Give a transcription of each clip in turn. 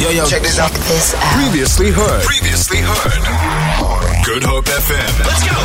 Yo, yo, check this out. This out. Previously heard. Previously heard. Good Hope FM. Let's go.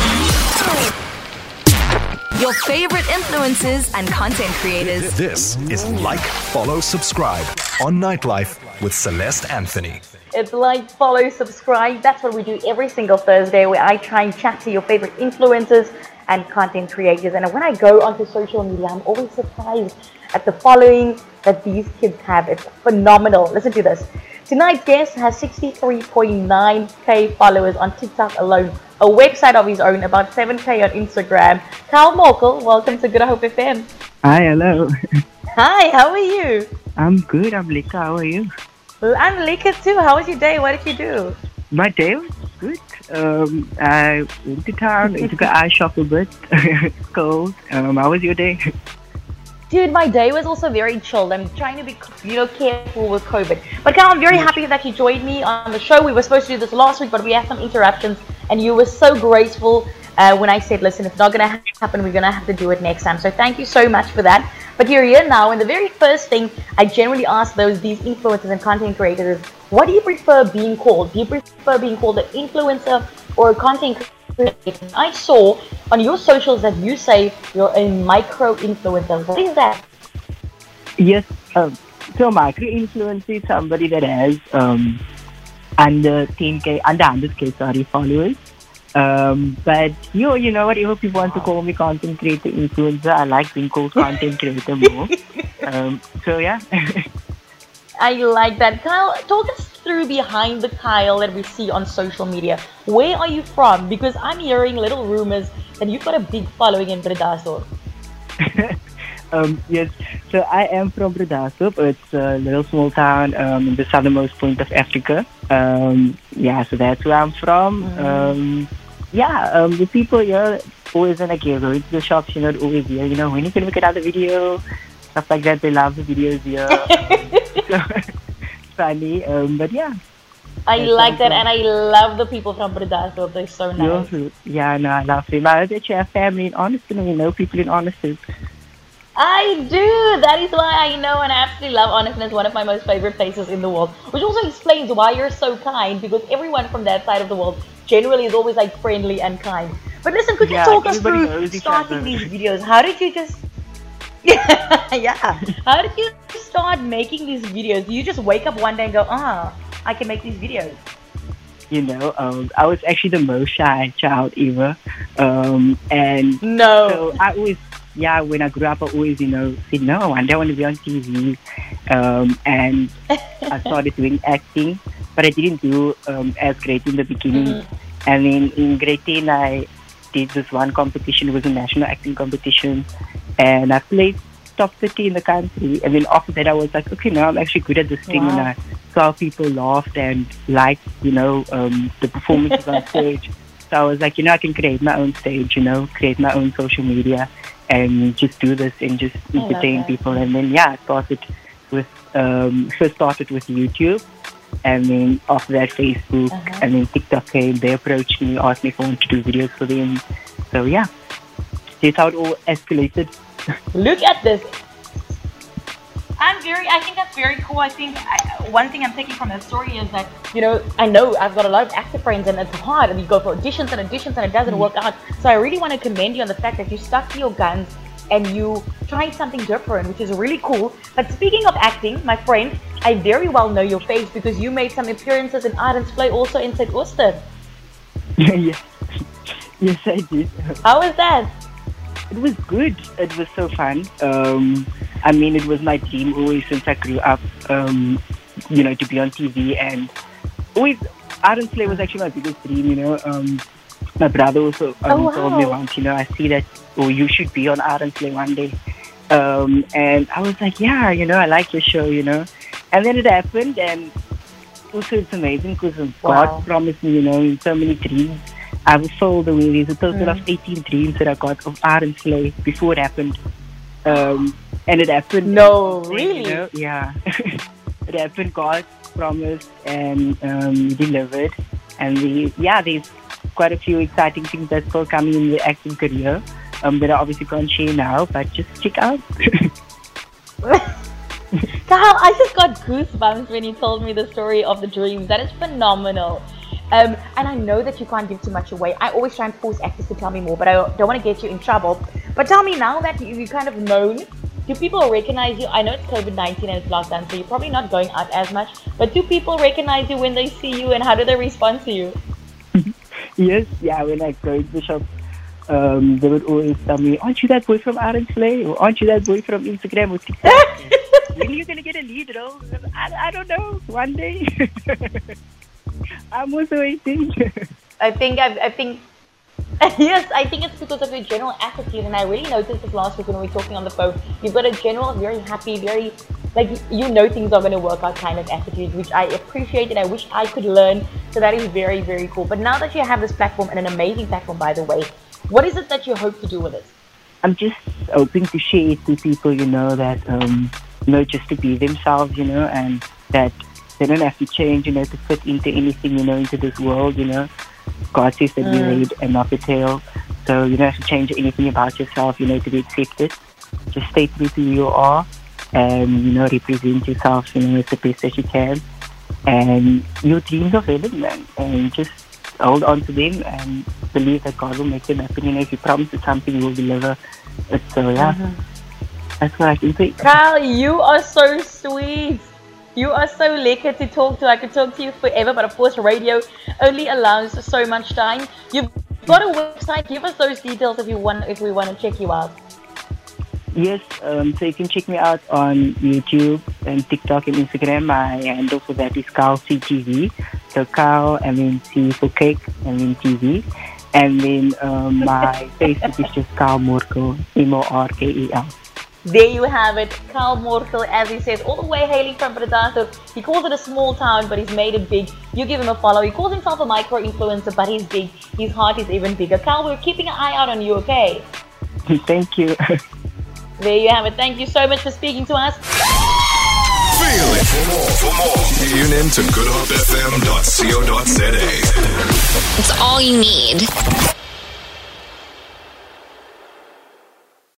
Your favorite influencers and content creators. This is Like, Follow, Subscribe on Nightlife with Celeste Anthony. It's like, follow, subscribe. That's what we do every single Thursday where I try and chat to your favorite influencers and content creators. And when I go onto social media, I'm always surprised at the following that these kids have. It's phenomenal. Listen to this. Tonight's guest has 63.9k followers on TikTok alone, a website of his own, about 7k on Instagram. Kyle Morkel, welcome to Good Hope FM. Hi, hello. Hi, how are you? I'm good. I'm Lika. How are you? Well, I'm Lika too. How was your day? What did you do? My day was good. Um, I went to town. I took an eye shop a bit. it's cold. Um, how was your day? Dude, my day was also very chilled. I'm trying to be, you know, careful with COVID. But Kyle, I'm very happy that you joined me on the show. We were supposed to do this last week, but we had some interruptions, and you were so graceful uh, when I said, "Listen, it's not going to happen. We're going to have to do it next time." So thank you so much for that. But here you're here now, and the very first thing I generally ask those these influencers and content creators is, "What do you prefer being called? Do you prefer being called an influencer or a content creator?" I saw on your socials that you say you're a micro influencer. What is that? Yes. Um, so micro influencer is somebody that has um, under 10k, under 100k, sorry, followers. Um, but you, know, you know, whatever people want to call me content creator, influencer, I like being called content creator more. um, so yeah. I like that. Kyle, talk us behind the Kyle that we see on social media. Where are you from? Because I'm hearing little rumors that you've got a big following in Bredasdorp. um, yes, so I am from Bredasdorp. It's a little small town um, in the southernmost point of Africa. Um, yeah, so that's where I'm from. Um, yeah, um, the people here always when I go to the shops, you know, always here, you know, when you can make another video, stuff like that. They love the videos here. So, funny, um, but yeah. I That's like that, and I love the people from Bredasdorp. They're so nice. also- yeah, no, I love them. I bet you have family in Arniston and you know people in Arniston. I do. That is why I know and I absolutely love Arniston It's one of my most favorite places in the world. Which also explains why you're so kind because everyone from that side of the world generally is always like friendly and kind. But listen, could you Yeah, talk us through starting these videos? How did you just yeah, How did you start making these videos? Do you just wake up one day and go, ah, I can make these videos? You know, um, I was actually the most shy child ever. Um, and No. So I always, yeah, when I grew up, I always, you know, said, no, one day I want to be on TV. Um, and I started doing acting, but I didn't do um, as great in the beginning. Mhm. And then in grade 10, I did this one competition. It was a national acting competition. And I played top 30 in the country. And then after that, I was like, okay, now I'm actually good at this thing. And I saw people laughed and liked, you know, um, the performances on stage. So I was like, you know, I can create my own stage, you know, create my own social media and just do this and just entertain people. And then, yeah, I started with, um, first started with YouTube. And then after that, Facebook, Uh-huh. and then TikTok came. They approached me, asked me if I wanted to do videos for them. So, yeah, that's how it all escalated. Look at this. I'm very, I think that's very cool. I think I, one thing I'm taking from that story is that, you know, I know I've got a lot of actor friends and it's hard and you go for auditions and auditions and it doesn't work out. So I really want to commend you on the fact that you stuck to your guns and you tried something different, which is really cool. But speaking of acting, my friend, I very well know your face because you made some appearances in Arendsvlei also in Suidooster. yes. yes, I did. How was that? It was good. It was so fun. Um, I mean, it was my dream always since I grew up, um, you know, to be on TV. And always, Arendsvlei was actually my biggest dream, you know. Um, my brother also um, Oh, told me wow. once, you know, I see that, oh, you should be on Arendsvlei one day. Um, and I was like, yeah, you know, I like your show, you know. And then it happened, and also it's amazing because Wow. God promised me, you know, so many dreams. I was sold away. There's a total Mm. of 18 dreams that I got of Arendsvlei before it happened. Um, and it happened. No, You really? know, yeah. it happened. God promised and um, delivered. And we, yeah, there's quite a few exciting things that's still coming in the acting career um, that I obviously can't share now, but just check out. Kyle, I just got goosebumps when you told me the story of the dreams. That is phenomenal. Um, and I know that you can't give too much away. I always try and force actors to tell me more, but I don't want to get you in trouble. But tell me now that you, you kind of known, do people recognize you? I know it's COVID 19 and it's lockdown, so you're probably not going out as much, but do people recognize you when they see you and how do they respond to you? yes, yeah, when I go to the shop, um, they would always tell me, Aren't you that boy from Arendsvlei? Or aren't you that boy from Instagram or TikTok? when are you going to get a lead role? I, I don't know. One day. I'm also waiting. I think I, I think yes, I think it's because of your general attitude, and I really noticed this last week when we were talking on the phone. You've got a general, very happy, very like you know things are going to work out kind of attitude, which I appreciate and I wish I could learn. So that is very, very cool. But now that you have this platform and an amazing platform, by the way, what is it that you hope to do with it? I'm just hoping to share it to people, you know, that um, you know, just to be themselves, you know, and that they don't have to change, you know, to fit into anything, you know, into this world, you know. God says that mm. we made and not the tail. So you don't have to change anything about yourself, you know, to be accepted. Just stay true to who you are and, you know, represent yourself, you know, as the best as you can. And your dreams are valid, man. And just hold on to them and believe that God will make them happen. You know, if you promise something, He will deliver it. So, yeah, mm-hmm. that's what I can say. Kyle, you are so sweet. You are so lekker to talk to. I could talk to you forever, but of course, radio only allows so much time. You've got a website. Give us those details if you want. If we want to check you out. Yes, um, so you can check me out on YouTube and TikTok and Instagram. My handle for that is Carl CTV. So Carl, I mean C for cake, I mean TV. And then um, my Facebook is just Kyle Morkel, M O R K E L. There you have it, Kyle Morkel, as he says, all the way hailing from Bredasdorp. He calls it a small town, but he's made it big. You give him a follow. He calls himself a micro influencer, but he's big. His heart is even bigger. Kyle, we're keeping an eye out on you, okay? Thank you. there you have it. Thank you so much for speaking to us. Feel it. For more, for more, tune in to goodhopefm.co.za. It's all you need.